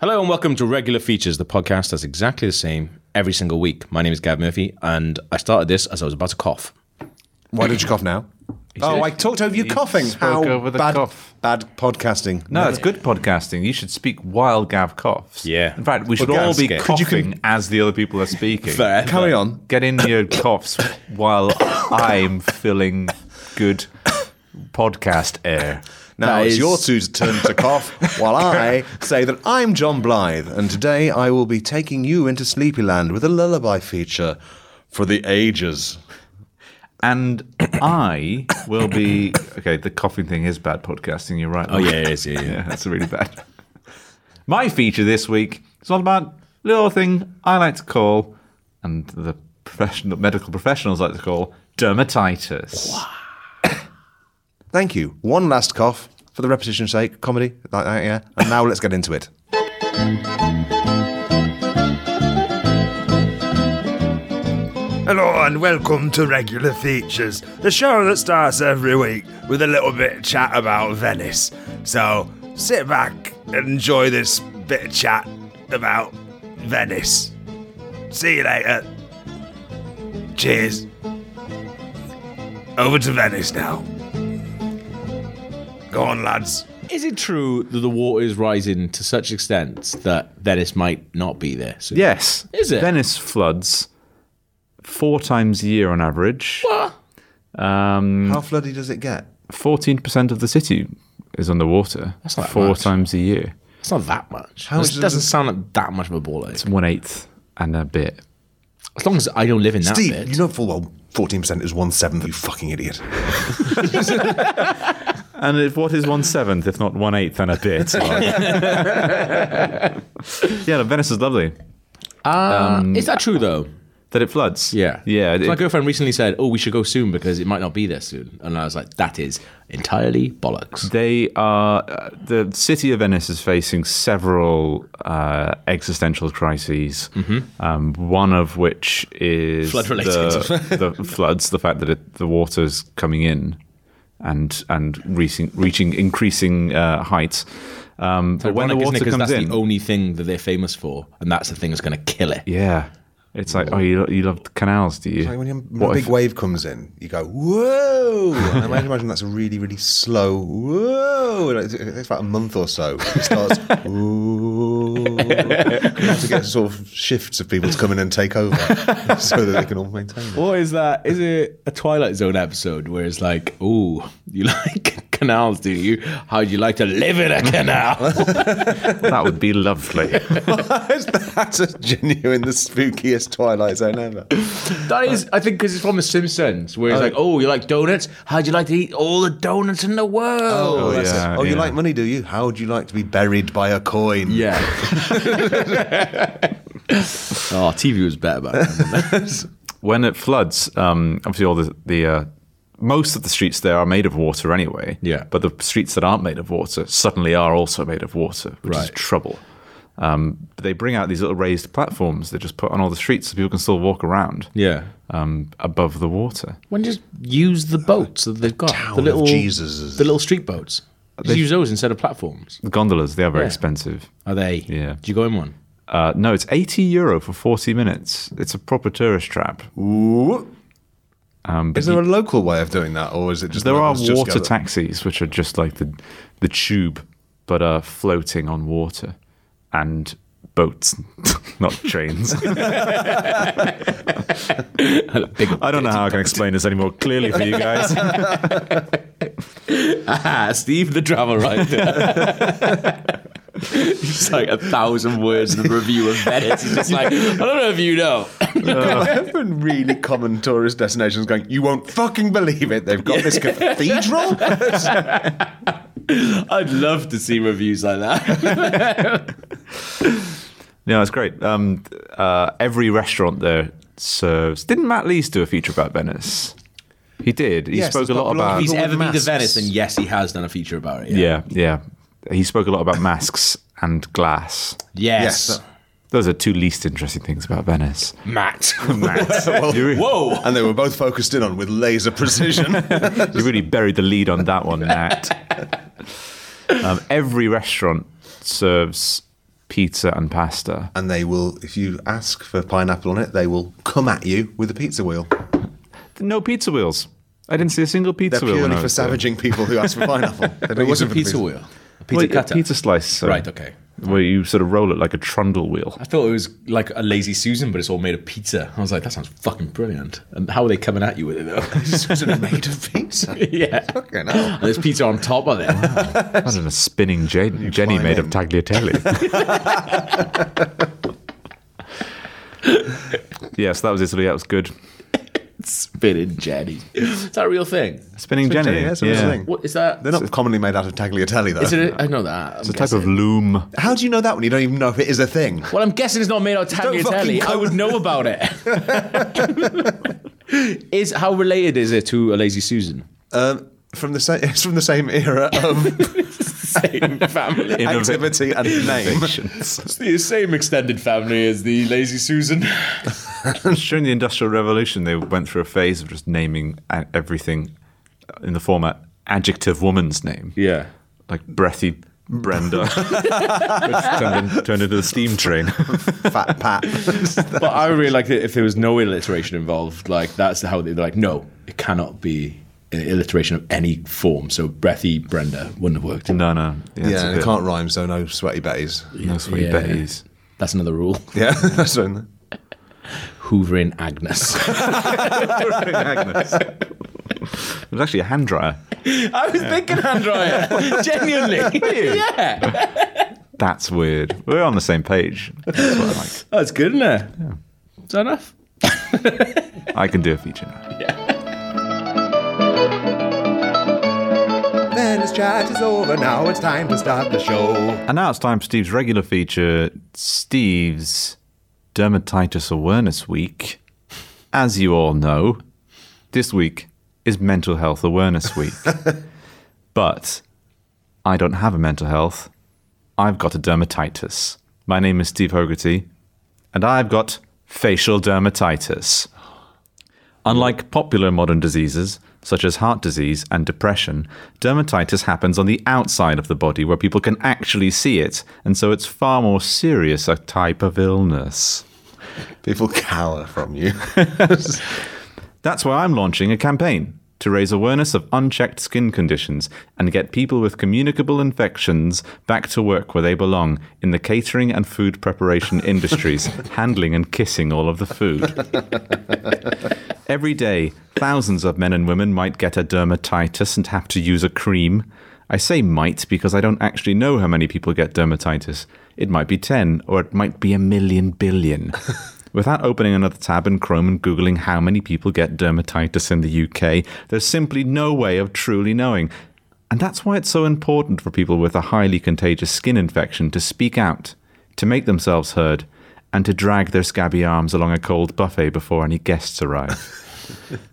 Hello and welcome to Regular Features, the podcast that's exactly the same every single week. My name is Gav Murphy, and I started this as I was about to cough. Why did you cough now? Oh, I talked over you coughing. spoke How over the bad, cough. bad podcasting. No, it's good podcasting. You should speak while Gav coughs. Yeah. In fact, we should all Gav's be scared. Could you coughing as the other people are speaking. Forever. Carry on. Get in your coughs while I'm filling good podcast air. Now That it's is- your two's turn to cough while I say that I'm Jon Blyth, and today I will be taking you into Sleepyland with a lullaby feature for the ages. And I will be. Okay, the coughing thing is bad podcasting. You're right. Oh, yeah, it is. Yeah, yeah. Yeah, that's really bad. My feature this week is all about a little thing I like to call, and the professional medical professionals like to call, dermatitis. Thank you. One last cough for the repetition's sake. Comedy, like that, yeah. And now let's get into it. Hello and welcome to Regular Features, the show that starts every week with a little bit of chat about Venice. So sit back and enjoy this bit of chat about Venice. See you later. Cheers. Over to Venice now. Go on, lads. Is it true that the water is rising to such extent that Venice might not be there? soon? Yes. Is it? Venice floods four times a year on average. What? Um, How floody does it get? 14% of the city is underwater. That's not four much. times a year. It's not that much. How it much doesn't does it- sound like that much of a ball ache. It's one eighth and a bit. As long as I don't live in that Steve, bit. you know full well 14% is one seventh, you fucking idiot. And if, what is one seventh, if not one eighth and a bit? yeah, no, Venice is lovely. Uh, is that true though? That it floods. Yeah. Yeah. So it- my girlfriend recently said, "Oh, we should go soon because it might not be there soon," and I was like, "That is entirely bollocks." They are uh, the city of Venice is facing several uh, existential crises. Um, one of which is Flood-related. the, the floods, the fact that it, the water's coming in and and reaching reaching increasing uh, heights. Um, but when the water it? 'Cause comes that's in, the only thing that they're famous for, and that's the thing that's going to kill it. yeah, it's like oh, you you love canals, do you? Like when, you, when What a big if- wave comes in, you go, whoa! And I might imagine that's a really, really slow, whoa! Like, It takes about a month or so. It starts, whoa. To get sort of shifts of people to come in and take over so that they can all maintain it. What is that? Is it a Twilight Zone episode where it's like, "Oh, you like canals, do you? How'd you like to live in a canal?" that would be lovely. That's a genuine, the spookiest Twilight Zone ever. that is, I think, because it's from The Simpsons, where it's like, "Oh, you like donuts? How'd you like to eat all the donuts in the world?" Oh, that's yeah, it. oh you like money, do you? How would you like to be buried by a coin? Yeah. oh, TV was better back then. when it floods, um, obviously all the the uh, most of the streets there are made of water anyway. Yeah. But the streets that aren't made of water suddenly are also made of water, which is trouble. Um, but they bring out these little raised platforms they just put on all the streets so people can still walk around yeah. um, above the water. When just use the boats that they've got, Town the of little Jesuses. the little street boats. Just use those instead of platforms. The gondolas, they are very Yeah. expensive. Are they? Yeah. Do you go in one? Uh, no, it's 80 euro for 40 minutes. It's a proper tourist trap. Ooh. Um, Is there a local way of doing that, or is it just There are just water taxis, which are just like the the tube, but are floating on water, and boats, not trains. Big, I don't know how I can explain this any more clearly for you guys. ah, Steve the travel writer. Just like a thousand words in the review of Venice. It's just like, I don't know if you know. I've been really common tourist destinations going, you won't fucking believe it. They've got this cathedral. I'd love to see reviews like that. yeah, it's great. Um, uh, every restaurant there serves. Didn't Matt Lees do a feature about Venice? He did. He Yes, spoke a lot got a lot about. If he's ever been to. Venice, then yes, he has done a feature about it. yeah, yeah. He spoke a lot about masks and glass. Yes. Yes. Those are two least interesting things about Venice. Matt. well, Whoa. and they were both focused in on with laser precision. You really buried the lead on that one, Matt. Um, every restaurant serves pizza and pasta. And they will, if you ask for pineapple on it, they will come at you with a pizza wheel. No pizza wheels. I didn't see a single They're pizza wheel. when purely I for was there. savaging people who ask for pineapple. They don't Wait, what's a them for the pizza wheel? A pizza Well, cutter? pizza slice. so- Right, okay. Where you sort of roll it like a trundle wheel. I thought it was like a lazy Susan, but it's all made of pizza. I was like, that sounds fucking brilliant. And how are they coming at you with it though? Susan made of pizza. yeah. Fucking hell. And there's pizza on top of it. Imagine a spinning Jen- Jenny climb made of in. tagliatelle. yes, that was Italy. That was good. Spinning Jenny. Is that a real thing? Spinning Jenny. Jenny, yeah, it's a real thing. What is that? They're not commonly made out of tagliatelle, though. Is it? A, I know that. It's a type of loom. How do you know that when you don't even know if it is a thing? Well, I'm guessing it's not made out of tagliatelle. I would know about it. is how related is it to a lazy Susan? Um, from the same, it's from the same era of Same family. activity and name. It's the same extended family as the lazy Susan. During the Industrial Revolution, they went through a phase of just naming everything in the format adjective woman's name. Yeah. Like breathy Brenda. Which turned, in- turned into the steam train. Fat Pat. But I really like it if there was no alliteration involved. Like that's how they're like, no, it cannot be an alliteration of any form. So breathy Brenda wouldn't have worked. no, no. Yeah, it's yeah, a it bit- can't rhyme, so no sweaty betties. No sweet Yeah. Betty's. That's another rule. Yeah, that's right. Hoovering Agnes. Agnes. It was actually a hand dryer. I was thinking hand dryer. Genuinely. yeah. That's weird. We're on the same page. That's what I like. That's good, isn't it? Is that enough? I can do a feature now. Yeah. Venice chat is over now. It's time to start the show. And now it's time for Steve's regular feature, Steve's Dermatitis Awareness Week. As you all know, this week is Mental Health Awareness Week. but I don't have a mental health. I've got a dermatitis. My name is Steve Hogarty, and I've got facial dermatitis. Unlike popular modern diseases, such as heart disease and depression, dermatitis happens on the outside of the body where people can actually see it, and so it's far more serious a type of illness. People cower from you. That's why I'm launching a campaign to raise awareness of unchecked skin conditions and get people with communicable infections back to work where they belong in the catering and food preparation industries, handling and kissing all of the food. Every day, thousands of men and women might get a dermatitis and have to use a cream. I say might because I don't actually know how many people get dermatitis. It might be 10, or it might be a million billion. Without opening another tab in Chrome and Googling how many people get dermatitis in the UK, there's simply no way of truly knowing. And that's why it's so important for people with a highly contagious skin infection to speak out, to make themselves heard, and to drag their scabby arms along a cold buffet before any guests arrive.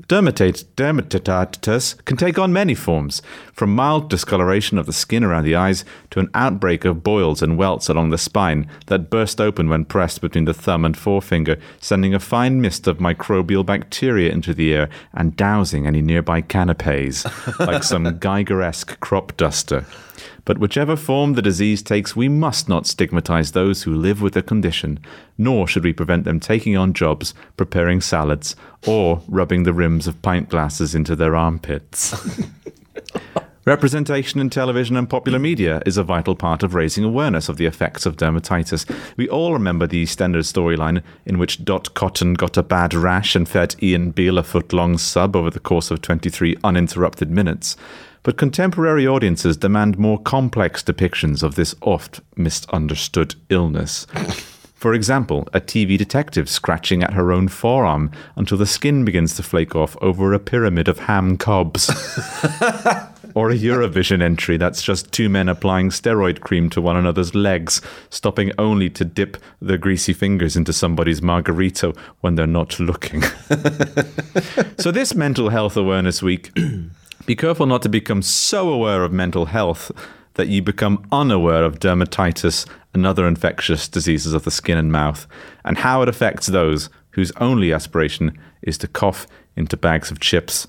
Dermatitis can take on many forms, from mild discoloration of the skin around the eyes to an outbreak of boils and welts along the spine that burst open when pressed between the thumb and forefinger, sending a fine mist of microbial bacteria into the air and dousing any nearby canapes, like some Giger-esque crop duster. But whichever form the disease takes, we must not stigmatize those who live with the condition, nor should we prevent them taking on jobs, preparing salads, or rubbing the rims of pint glasses into their armpits. Representation in television and popular media is a vital part of raising awareness of the effects of dermatitis. We all remember the EastEnders storyline in which Dot Cotton got a bad rash and fed Ian Beale a foot long sub over the course of 23 uninterrupted minutes. But contemporary audiences demand more complex depictions of this oft misunderstood illness. For example, a TV detective scratching at her own forearm until the skin begins to flake off over a pyramid of ham cobs. or a Eurovision entry that's just two men applying steroid cream to one another's legs, stopping only to dip their greasy fingers into somebody's margarito when they're not looking. so, this Mental Health Awareness Week, be careful not to become so aware of mental health that you become unaware of dermatitis and other infectious diseases of the skin and mouth, and how it affects those whose only aspiration is to cough into bags of chips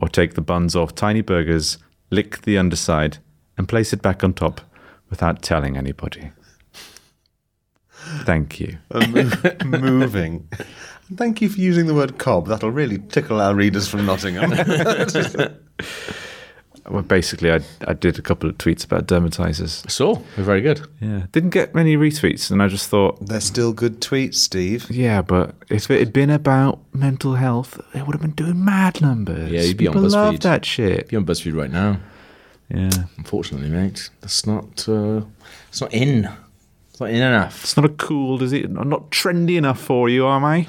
or take the buns off tiny burgers, lick the underside, and place it back on top without telling anybody. Thank you. move, moving. And Thank you for using the word cob. That'll really tickle our readers from Nottingham. Well, basically, I, I did a couple of tweets about dermatizers. So, we're very good. Yeah. Didn't get many retweets, and I just thought, They're still good tweets, Steve. yeah, but if it had been about mental health, it would have been doing mad numbers. Yeah, you'd be on People love BuzzFeed. that shit. Be on BuzzFeed right now. Yeah. Unfortunately, mate, that's not. Uh, it's not in. It's not in enough. It's not a cool, does it? I'm not trendy enough for you, am I?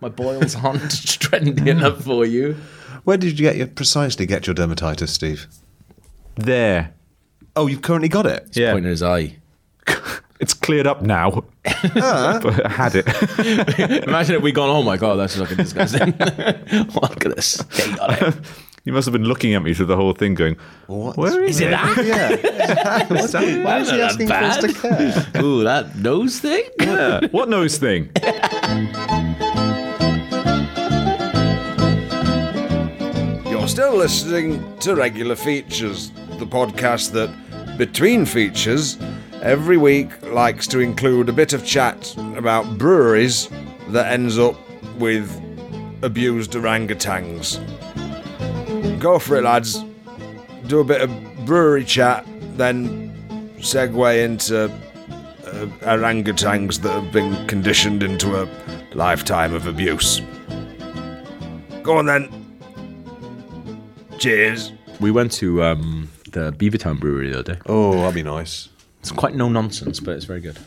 My boils aren't trendy hmm. enough for you. Where did you get your precisely get your dermatitis, Steve? There. Oh, you've currently got it. Yeah. Pointing at his eye. It's cleared up now. Ah. but I had it. Imagine if we'd gone. Oh my god, that's fucking disgusting. Look at this. Yeah, you got it. You must have been looking at me through the whole thing, going, What? "Where is, Is it it?" that? Yeah. What's that? Why is he asking not for us to care? Ooh, that nose thing. Yeah. What nose thing? You're still listening to Regular Features, the podcast that, between features, every week likes to include a bit of chat about breweries that ends up with abused orangutans. Go for it, lads. Do a bit of brewery chat, then segue into uh, orangutans that have been conditioned into a lifetime of abuse. Go on then. Cheers. We went to um, the Beavertown Brewery the other day. Oh, that'd be nice. It's quite no nonsense, but it's very good.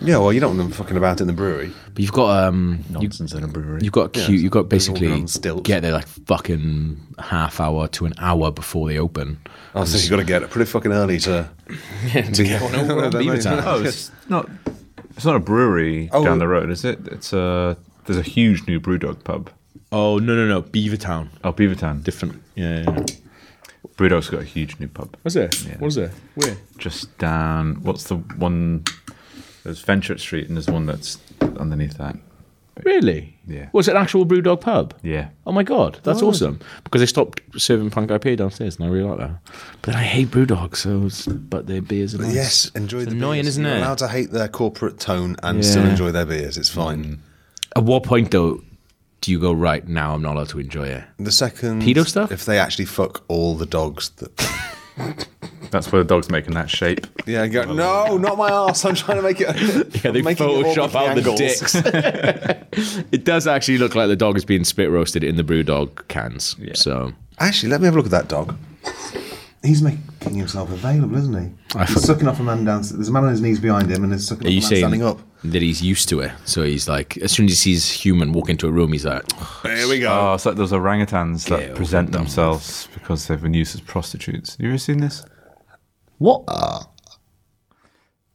Yeah, well, you don't want them fucking about in the brewery. But you've got um, you, Nonsense in a brewery. you've got cute. You've got all basically on stilts. get there like fucking half hour to an hour before they open. Oh, so you've got to get it pretty fucking early to. to get on over That makes- Beavertown. Oh, it's not. It's not a brewery Oh. down the road, is it? It's a. There's a huge new BrewDog pub. Oh no no no Beavertown. Oh, Beavertown. Different. Yeah. yeah, yeah. BrewDog's got a huge new pub. Was it? Yeah. What is it? Where? Just down. What's the one? There's Venture Street, and there's one that's underneath that. Really? Yeah. Was it an actual Brewdog pub? Yeah. Oh my god, that's oh. awesome! Because they stopped serving Punk IPA downstairs, and I really like that. But then I hate Brewdog, so it's, but their beers are nice. Yes, enjoy It's the annoying, beers. isn't You're it? allowed to hate their corporate tone and Yeah. still enjoy their beers. It's fine. Mm. At what point though do you go right now? I'm not allowed to enjoy it. The second Pedo stuff? if they actually fuck all the dogs that That's where the dog's making that shape. Yeah, go, no, not my ass. I'm trying to make it. Yeah, they making it awkward Photoshop for out the angles. dicks. it does actually look like the dog is being spit roasted in the brew dog cans. So Actually, let me have a look at that dog. He's making himself available, isn't he? I he's fuck- sucking off a man down. There's a man on his knees behind him, and he's sucking are off a man saying standing up. That he's used to it? So he's like, as soon as he sees human walk into a room, he's like, oh, Here we go. Oh, it's like those orangutans that Get present over them. themselves because they've been used as prostitutes. You ever seen this? "What?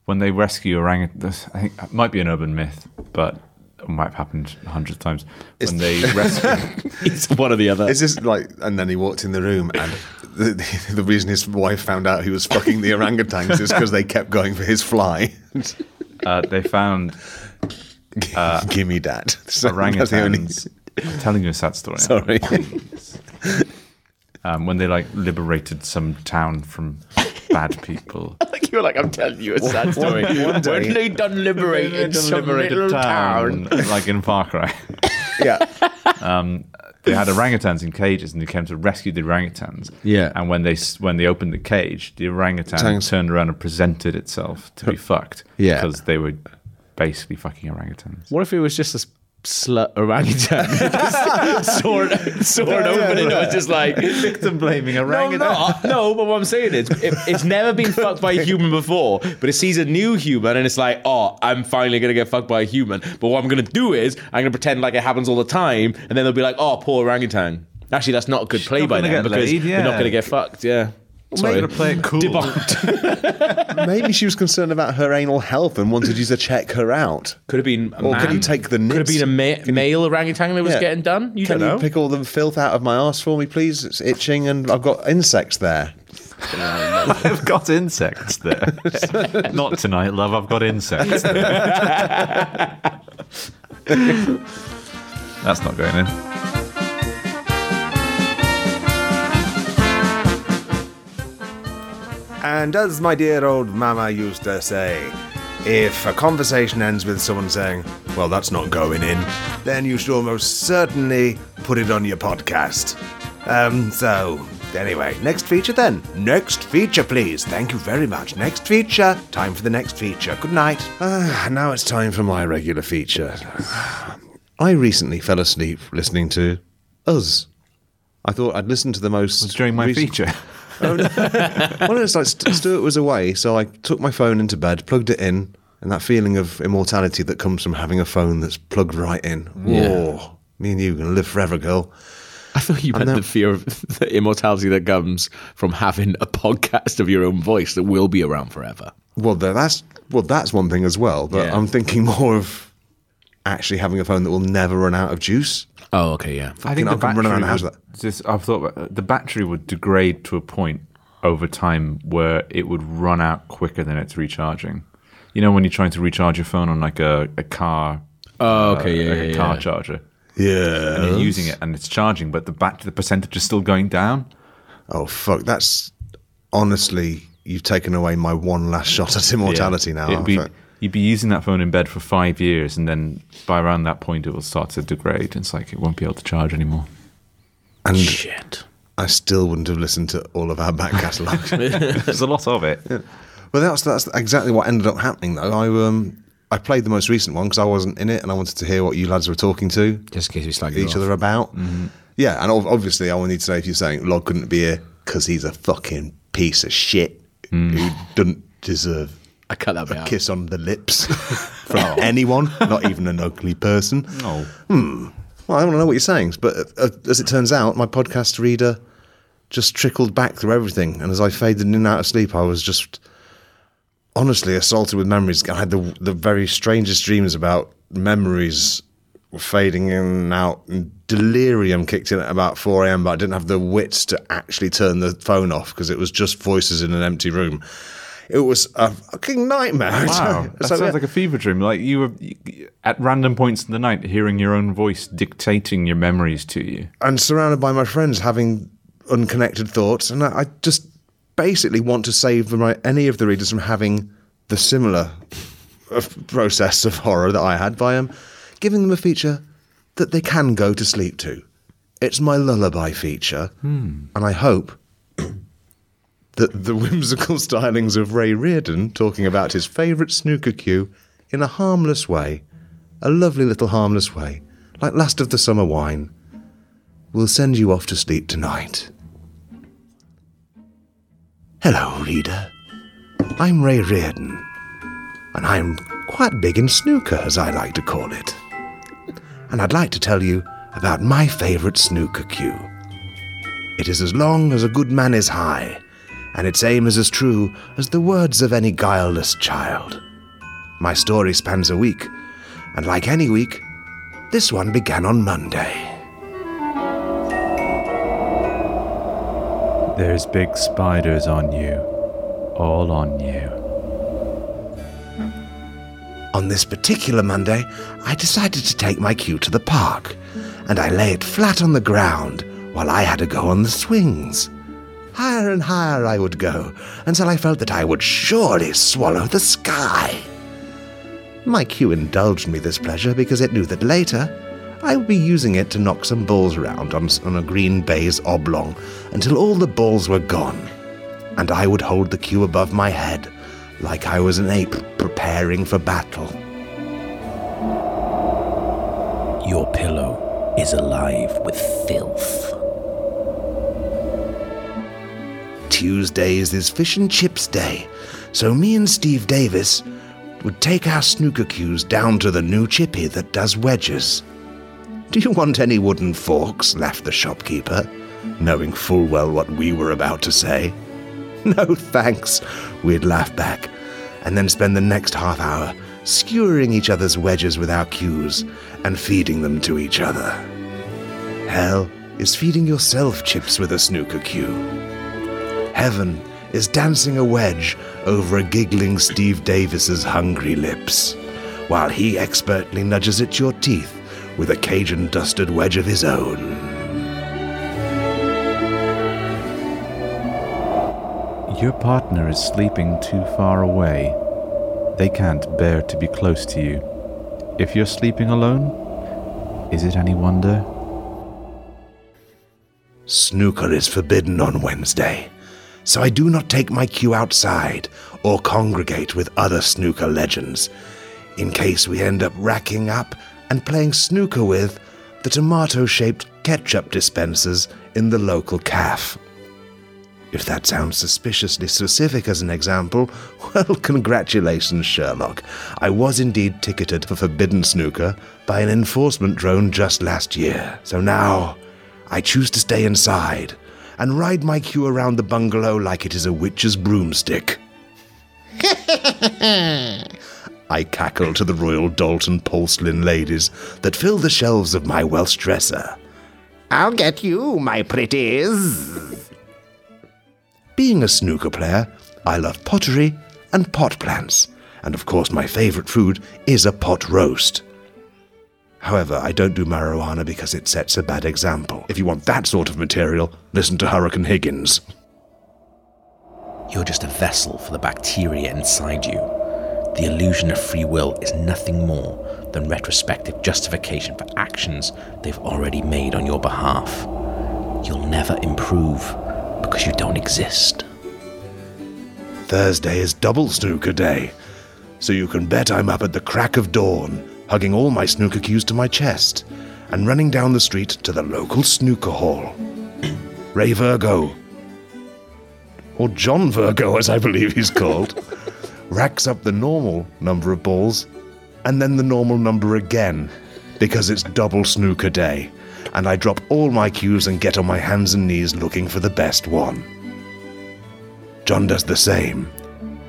When they rescue orangutans, I think it might be an urban myth, but it might have happened a hundred times. When they rescue, it's one or the other." It's just like? And then he walked in the room, and the, the, the reason his wife found out he was fucking the orangutans is because they kept going for his fly. uh, they found Gimme dad. So that's the only- orangutans. I'm telling you a sad story. Sorry. Um, when they like liberated some town from bad people. like you were like, I'm telling you a sad story. one day- when they done liberated some little town. like in Far Cry. yeah. They had orangutans in cages and they came to rescue the orangutans. Yeah. And when they when they opened the cage, the orangutan Tangs. turned around and presented itself to be fucked. Yeah. Because they were basically fucking orangutans. What if it was just a slut orangutan? just sword open and it was just like. Victim blaming No, not. no, but what I'm saying is, it, it's never been fucked by a human before, but it sees a new human and it's like, oh, I'm finally gonna get fucked by a human. But what I'm gonna do is, I'm gonna pretend like it happens all the time, and then they'll be like, oh, poor orangutan. Actually, that's not a good play by them because laid, they're not gonna get fucked. Yeah. Sorry. Gotta play it cool. Debunked. Maybe she was concerned about her anal health and wanted you to check her out. Could have been. A Or man. could you take the Could have been a ma- male orangutan that was Yeah. getting done. You Can don't know. you pick all the filth out of my arse for me, please? It's itching and I've got insects there. I've got insects there. Not tonight, love. I've got insects. That's not going in. And as my dear old mama used to say, If a conversation ends with someone saying, Well, that's not going in, then you should almost certainly put it on your podcast. Um, so, anyway, next feature then. Next feature, please. Thank you very much. Next feature. Time for the next feature. Good night. Ah, now it's time for my regular feature. I recently fell asleep listening to Us. I thought I'd listen to the most. During my recent- feature. Oh, well, it's like St- Stuart was away, so I took my phone into bed, plugged it in, and that feeling of immortality that comes from having a phone that's plugged right in. Whoa, me and you are gonna live forever, girl. I thought you meant then- the fear of the immortality that comes from having a podcast of your own voice that will be around forever. Well, that's well, that's one thing as well. But Yeah. I'm thinking more of actually having a phone that will never run out of juice. Oh, okay, yeah. I think I the can around battery the house would with just, I've thought about- the battery would degrade to a point over time where it would run out quicker than it's recharging. You know when you're trying to recharge your phone on like a, a car, Oh, uh, okay, yeah, like a yeah, car yeah. charger, Yeah. and you're using it and it's charging, but the bat the percentage is still going down. Oh fuck, that's honestly you've taken away my one last shot at immortality now. It'd be, I- you'd be using that phone in bed for five years, and then by around that point, it will start to degrade. And it's like it won't be able to charge anymore. and Shit. I still wouldn't have listened to all of our back catalogue. There's a lot of it. Well, that's that's exactly what ended up happening, though. I um I played the most recent one because I wasn't in it, and I wanted to hear what you lads were talking to Just in case we slag each other about. Mm-hmm. Yeah, and obviously, I will need to know if you're saying Log couldn't be here because he's a fucking piece of shit Mm. who doesn't deserve I cut that bit a out. kiss on the lips from anyone, not even an ugly person. Oh, Well, I to know what you're saying, but uh, as it turns out, my podcast reader just trickled back through everything, and as I faded in and out of sleep, I was just honestly assaulted with memories. I had the the very strangest dreams about memories fading in and out, and delirium kicked in at about 4 a.m. But I didn't have the wits to actually turn the phone off because it was just voices in an empty room. It was a fucking nightmare. Wow. That So, sounds yeah. like a fever dream. Like you were at random points in the night hearing your own voice dictating your memories to you. and surrounded by my friends having unconnected thoughts. And I, I just basically want to save my, any of the readers from having the similar process of horror that I had by um, giving them a feature that they can go to sleep to. It's my lullaby feature, and I hope that the whimsical stylings of Ray Reardon talking about his favourite snooker cue in a harmless way, a lovely little harmless way, like last of the summer wine, will send you off to sleep tonight. Hello, reader. I'm Ray Reardon, and I'm quite big in snooker, as I like to call it. And I'd like to tell you about my favourite snooker cue. It is as long as a good man is high, and its aim is as true as the words of any guileless child. My story spans a week, and like any week, this one began on Monday. There's big spiders on you, all on you. On this particular Monday, I decided to take my cue to the park, and I lay it flat on the ground while I had to go on the swings. Higher and higher I would go until I felt that I would surely swallow the sky. My cue indulged me this pleasure because it knew that later I would be using it to knock some balls around on, on a green baize oblong until all the balls were gone, and I would hold the cue above my head like I was an ape preparing for battle. Your pillow is alive with filth. Tuesdays is fish and chips day, so me and Steve Davis would take our snooker cues down to the new chippy that does wedges. Do you want any wooden forks? laughed the shopkeeper, knowing full well what we were about to say. No thanks, we'd laugh back, and then spend the next half hour skewering each other's wedges with our cues and feeding them to each other. Hell is feeding yourself chips with a snooker cue. Heaven is dancing a wedge over a giggling Steve Davis's hungry lips, while he expertly nudges at your teeth with a Cajun dusted wedge of his own. Your partner is sleeping too far away. They can't bear to be close to you. If you're sleeping alone, is it any wonder? Snooker is forbidden on Wednesday, so I do not take my cue outside or congregate with other snooker legends, in case we end up racking up and playing snooker with the tomato shaped ketchup dispensers in the local calf. If that sounds suspiciously specific as an example, well, congratulations, Sherlock. I was indeed ticketed for forbidden snooker by an enforcement drone just last year. So now, I choose to stay inside and ride my cue around the bungalow like it is a witch's broomstick. I cackle to the Royal Doulton porcelain ladies that fill the shelves of my Welsh dresser. I'll get you, my pretties. Being a snooker player, I love pottery and pot plants, and of course, my favourite food is a pot roast. However, I don't do marijuana because it sets a bad example. If you want that sort of material, listen to Hurricane Higgins. You're just a vessel for the bacteria inside you. The illusion of free will is nothing more than retrospective justification for actions they've already made on your behalf. You'll never improve because you don't exist. Thursday is double snooker day, so you can bet I'm up at the crack of dawn, hugging all my snooker cues to my chest, and running down the street to the local snooker hall. Ray Virgo, or John Virgo as I believe he's called, racks up the normal number of balls and then the normal number again because it's double snooker day, and I drop all my cues and get on my hands and knees looking for the best one. John does the same,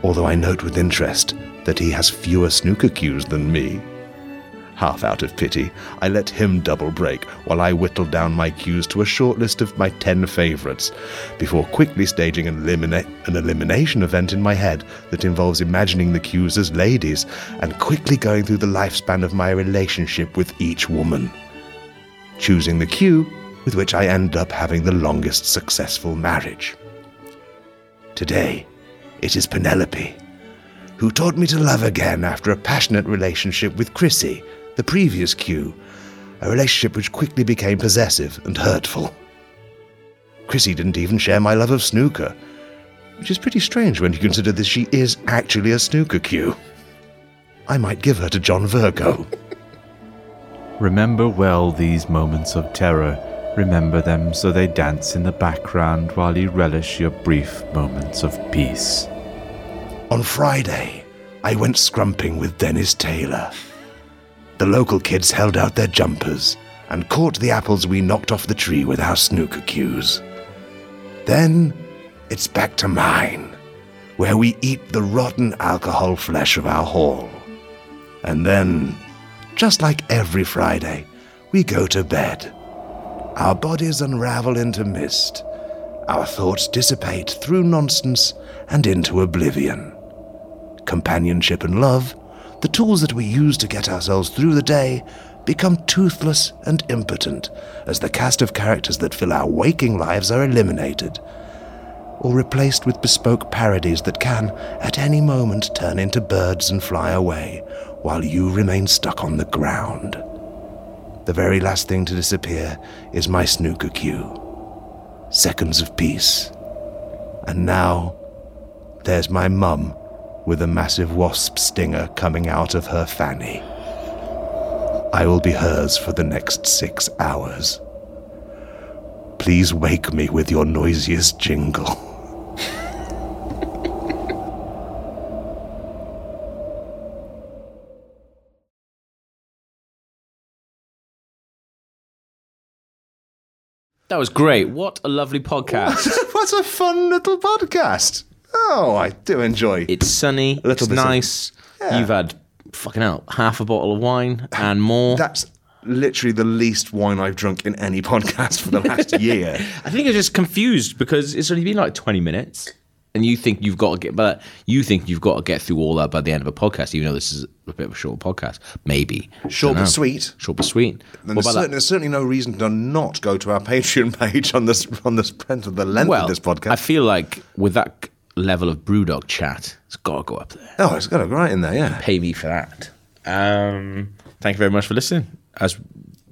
although I note with interest that he has fewer snooker cues than me. Half out of pity, I let him double break while I whittle down my cues to a short list of my ten favourites, before quickly staging an, elimina- an elimination event in my head that involves imagining the cues as ladies and quickly going through the lifespan of my relationship with each woman. Choosing the cue with which I end up having the longest successful marriage. Today, it is Penelope, who taught me to love again after a passionate relationship with Chrissy, the previous cue, a relationship which quickly became possessive and hurtful. Chrissy didn't even share my love of snooker, which is pretty strange when you consider that she is actually a snooker cue. I might give her to John Virgo. Remember well these moments of terror. Remember them so they dance in the background while you relish your brief moments of peace. On Friday, I went scrumping with Dennis Taylor. The local kids held out their jumpers and caught the apples we knocked off the tree with our snooker cues. Then it's back to mine, where we eat the rotten alcohol flesh of our haul. And then, just like every Friday, we go to bed. Our bodies unravel into mist. Our thoughts dissipate through nonsense and into oblivion. Companionship and love, the tools that we use to get ourselves through the day, become toothless and impotent as the cast of characters that fill our waking lives are eliminated, or replaced with bespoke parodies that can, at any moment, turn into birds and fly away, while you remain stuck on the ground. The very last thing to disappear is my snooker cue. Seconds of peace. And now, there's my mum with a massive wasp stinger coming out of her fanny. I will be hers for the next six hours. Please wake me with your noisiest jingle. That was great. What a lovely podcast. What a fun little podcast. Oh, I do enjoy. it's sunny. A little It's bit nice. You've had fucking hell half a bottle of wine and more. That's literally the least wine I've drunk in any podcast for the last year. I think you're just confused because it's only been like 20 minutes. And you think you've got to get, but you think you've got to get through all that by the end of a podcast, even though this is a bit of a short podcast. Maybe Short but sweet. Short but sweet. What there's, certain, there's certainly no reason to not go to our Patreon page on this on this of the length Well, of this podcast. I feel like with that level of Brewdog chat, it's got to go up there. Oh, it's got it right in there, yeah. Pay me for that. Um, thank you very much for listening. As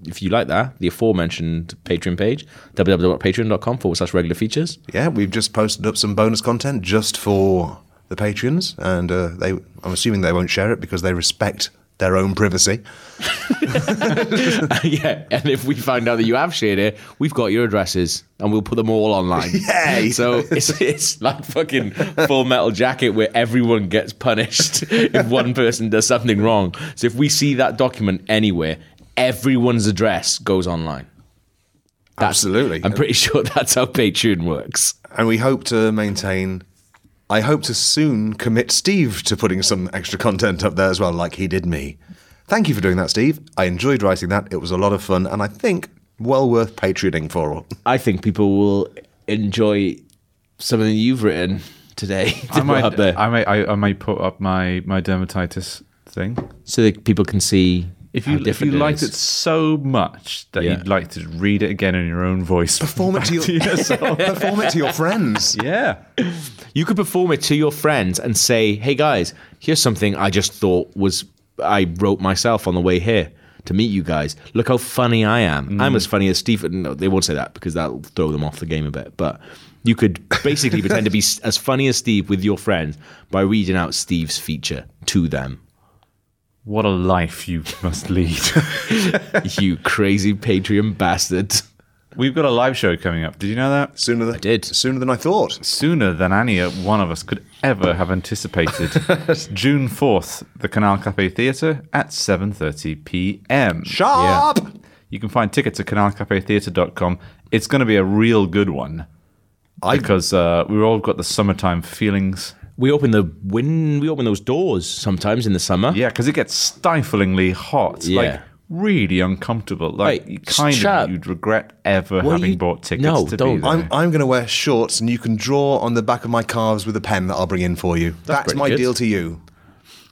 if you like that, the aforementioned Patreon page, www.patreon.com forward slash regular features. Yeah, we've just posted up some bonus content just for the patrons, and uh, they. I'm assuming they won't share it because they respect their own privacy. yeah, and if we find out that you have shared it, we've got your addresses and we'll put them all online. Yay! So it's it's like fucking Full Metal Jacket where everyone gets punished if one person does something wrong. So if we see that document anywhere, everyone's address goes online. Absolutely, I'm pretty sure that's how Patreon works. and we hope to maintain. I hope to soon commit Steve to putting some extra content up there as well, like he did me. Thank you for doing that, Steve. I enjoyed writing that. It was a lot of fun, and I think well worth patreoning for. I think people will enjoy something you've written today to I put might, up there, I might, I, I might put up my my dermatitis thing. so that people can see If you if different you liked is. it so much that Yeah. you'd like to read it again in your own voice, Perform it to your perform it to your friends. yeah. You could perform it to your friends and say, "Hey guys, here's something I just thought was I wrote myself on the way here to meet you guys. Look how funny I am. Mm. I'm as funny as Steve." No, they won't say that because that'll throw them off the game a bit. But you could basically pretend to be as funny as Steve with your friends by reading out Steve's feature to them. What a life you must lead. you crazy Patreon bastard. We've got a live show coming up. Did you know that? Sooner than I did. Sooner than I thought. Sooner than any one of us could ever have anticipated. June 4th, the Canal Cafe Theatre at 7.30 p.m. Sharp. You can find tickets at canalcafetheatre.com. It's going to be a real good one. because uh, we've all got the summertime feelings. We open the win. We open those doors sometimes in the summer. Yeah, because it gets stiflingly hot. Yeah. Like, really uncomfortable. Like, Right, you kind shut- of, you'd regret ever What having you- bought tickets No, to don't. be there. I'm, I'm going to wear shorts, and you can draw on the back of my calves with a pen that I'll bring in for you. That's, pretty my good. deal to you.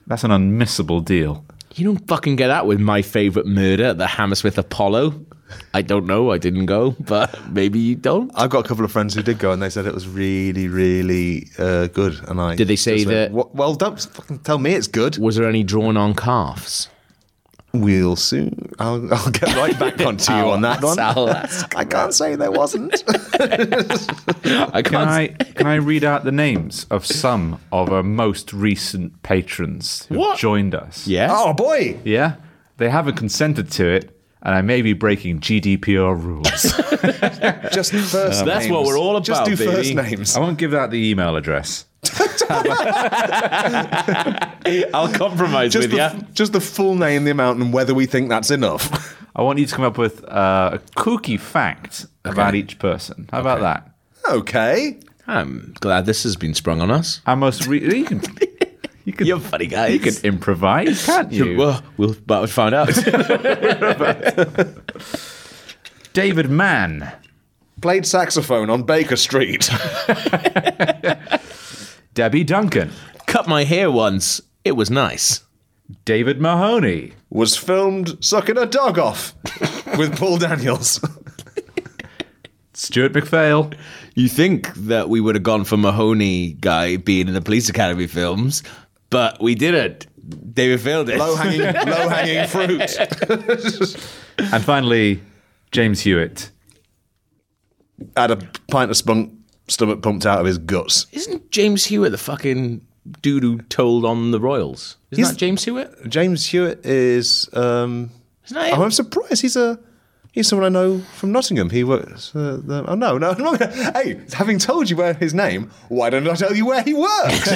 That's an unmissable deal. You don't fucking get that with my favorite murder, the Hammersmith Apollo. I don't know. I didn't go, but maybe you don't. I've got a couple of friends who did go, and they said it was really, really uh, good. And I Did they say went, that- "Well- Well, don't fucking tell me it's good. Was there any drawn on calves? We'll soon. I'll, I'll get right back onto you on that one. I'll ask. I can't say there wasn't. I Can can't. I can I read out the names of some of our most recent patrons who What? joined us? Yes. oh boy! Yeah? They haven't consented to it, and I may be breaking GDPR rules. Just first. That's names. what we're all Just about, do first baby. names. I won't give out the email address. I'll compromise Just with the, you. just the full name, the amount, and whether we think that's enough. I want you to come up with uh, a kooky fact about each person. How about that? okay. I'm glad this has been sprung on us. I must. re- you can you can You're funny, guys. you can improvise, can't you? Well, we'll about to find out. David Mann, Played saxophone on Baker Street. Debbie Duncan, Cut my hair once. It was nice. David Mahoney, was filmed sucking a dog off with Paul Daniels. Stuart McPhail, You think that we would have gone for Mahoney guy being in the Police Academy films, but we didn't. David failed it. low hanging, low hanging fruit. and finally James Hewitt. Had a pint of spunk, stomach pumped out of his guts. Isn't James Hewitt the fucking dude who told on the Royals? Isn't He's- that James Hewitt? James Hewitt is. Um, Isn't that him? I'm surprised. He's a. He's someone I know from Nottingham. He works. Uh, the, oh no, no, I'm not Hey, having told you where his name, why don't I tell you where he works? Is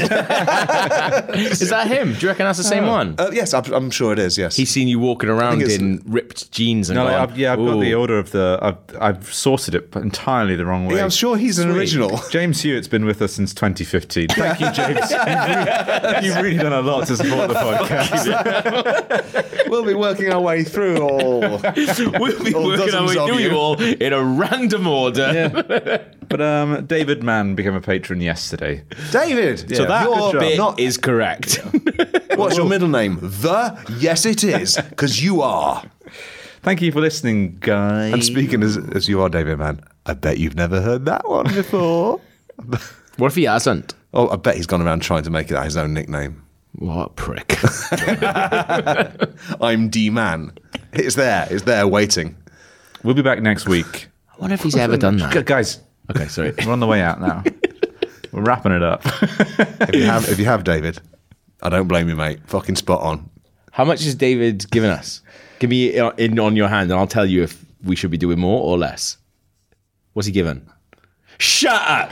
that him? Do you reckon that's the same one? uh, yes, I'm, I'm sure it is. Yes. He's seen you walking around in ripped jeans and No, gone, I've, yeah, I've got the order of the. I've, I've sorted it entirely the wrong way. Yeah, I'm sure he's an original. James Hewitt's been with us since 2015. Thank you, James. you've, really, you've really done a lot to support the podcast. we'll be working our way through all. We'll be All working our dozens way of through you. you all in a random order. But um, David Mann became a patron yesterday. David, So that your bit not, is correct. what's your middle name? The yes, it is, because you are. Thank you for listening, guys. And speaking as, as you are, David, Mann, I bet you've never heard that one before. what if he hasn't? Oh, I bet he's gone around trying to make it his own nickname. What a prick. I'm D Man. It's there. It's there waiting. We'll be back next week. I wonder if he's ever done Gu- that. Guys, Okay, sorry. we're on the way out now. We're wrapping it up. If you have, if you have, David, I don't blame you, mate. Fucking spot on. How much has David given us? Give me uh, in on your hand, and I'll tell you if we should be doing more or less. What's he given? Shut up!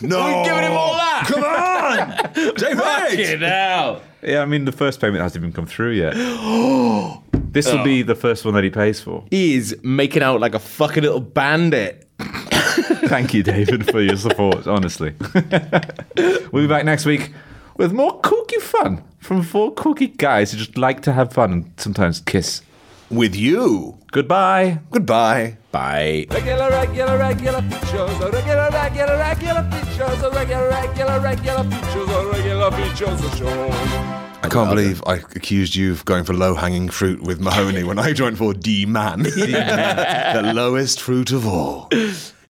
No, We're giving him all that. Come on, David. Fucking hell! yeah, I mean, the first payment hasn't even come through yet. this will be oh. the first one that he pays for. He is making out like a fucking little bandit. Thank you, David, for your support, honestly. we'll be back next week with more kooky fun from four kooky guys who just like to have fun and sometimes kiss. With you. Goodbye. Goodbye. Bye. Regular, regular, regular features, regular, regular, regular features, regular, regular, regular features, regular features of show. I can't believe I accused you of going for low hanging fruit with Mahoney when I joined for D Man. the lowest fruit of all.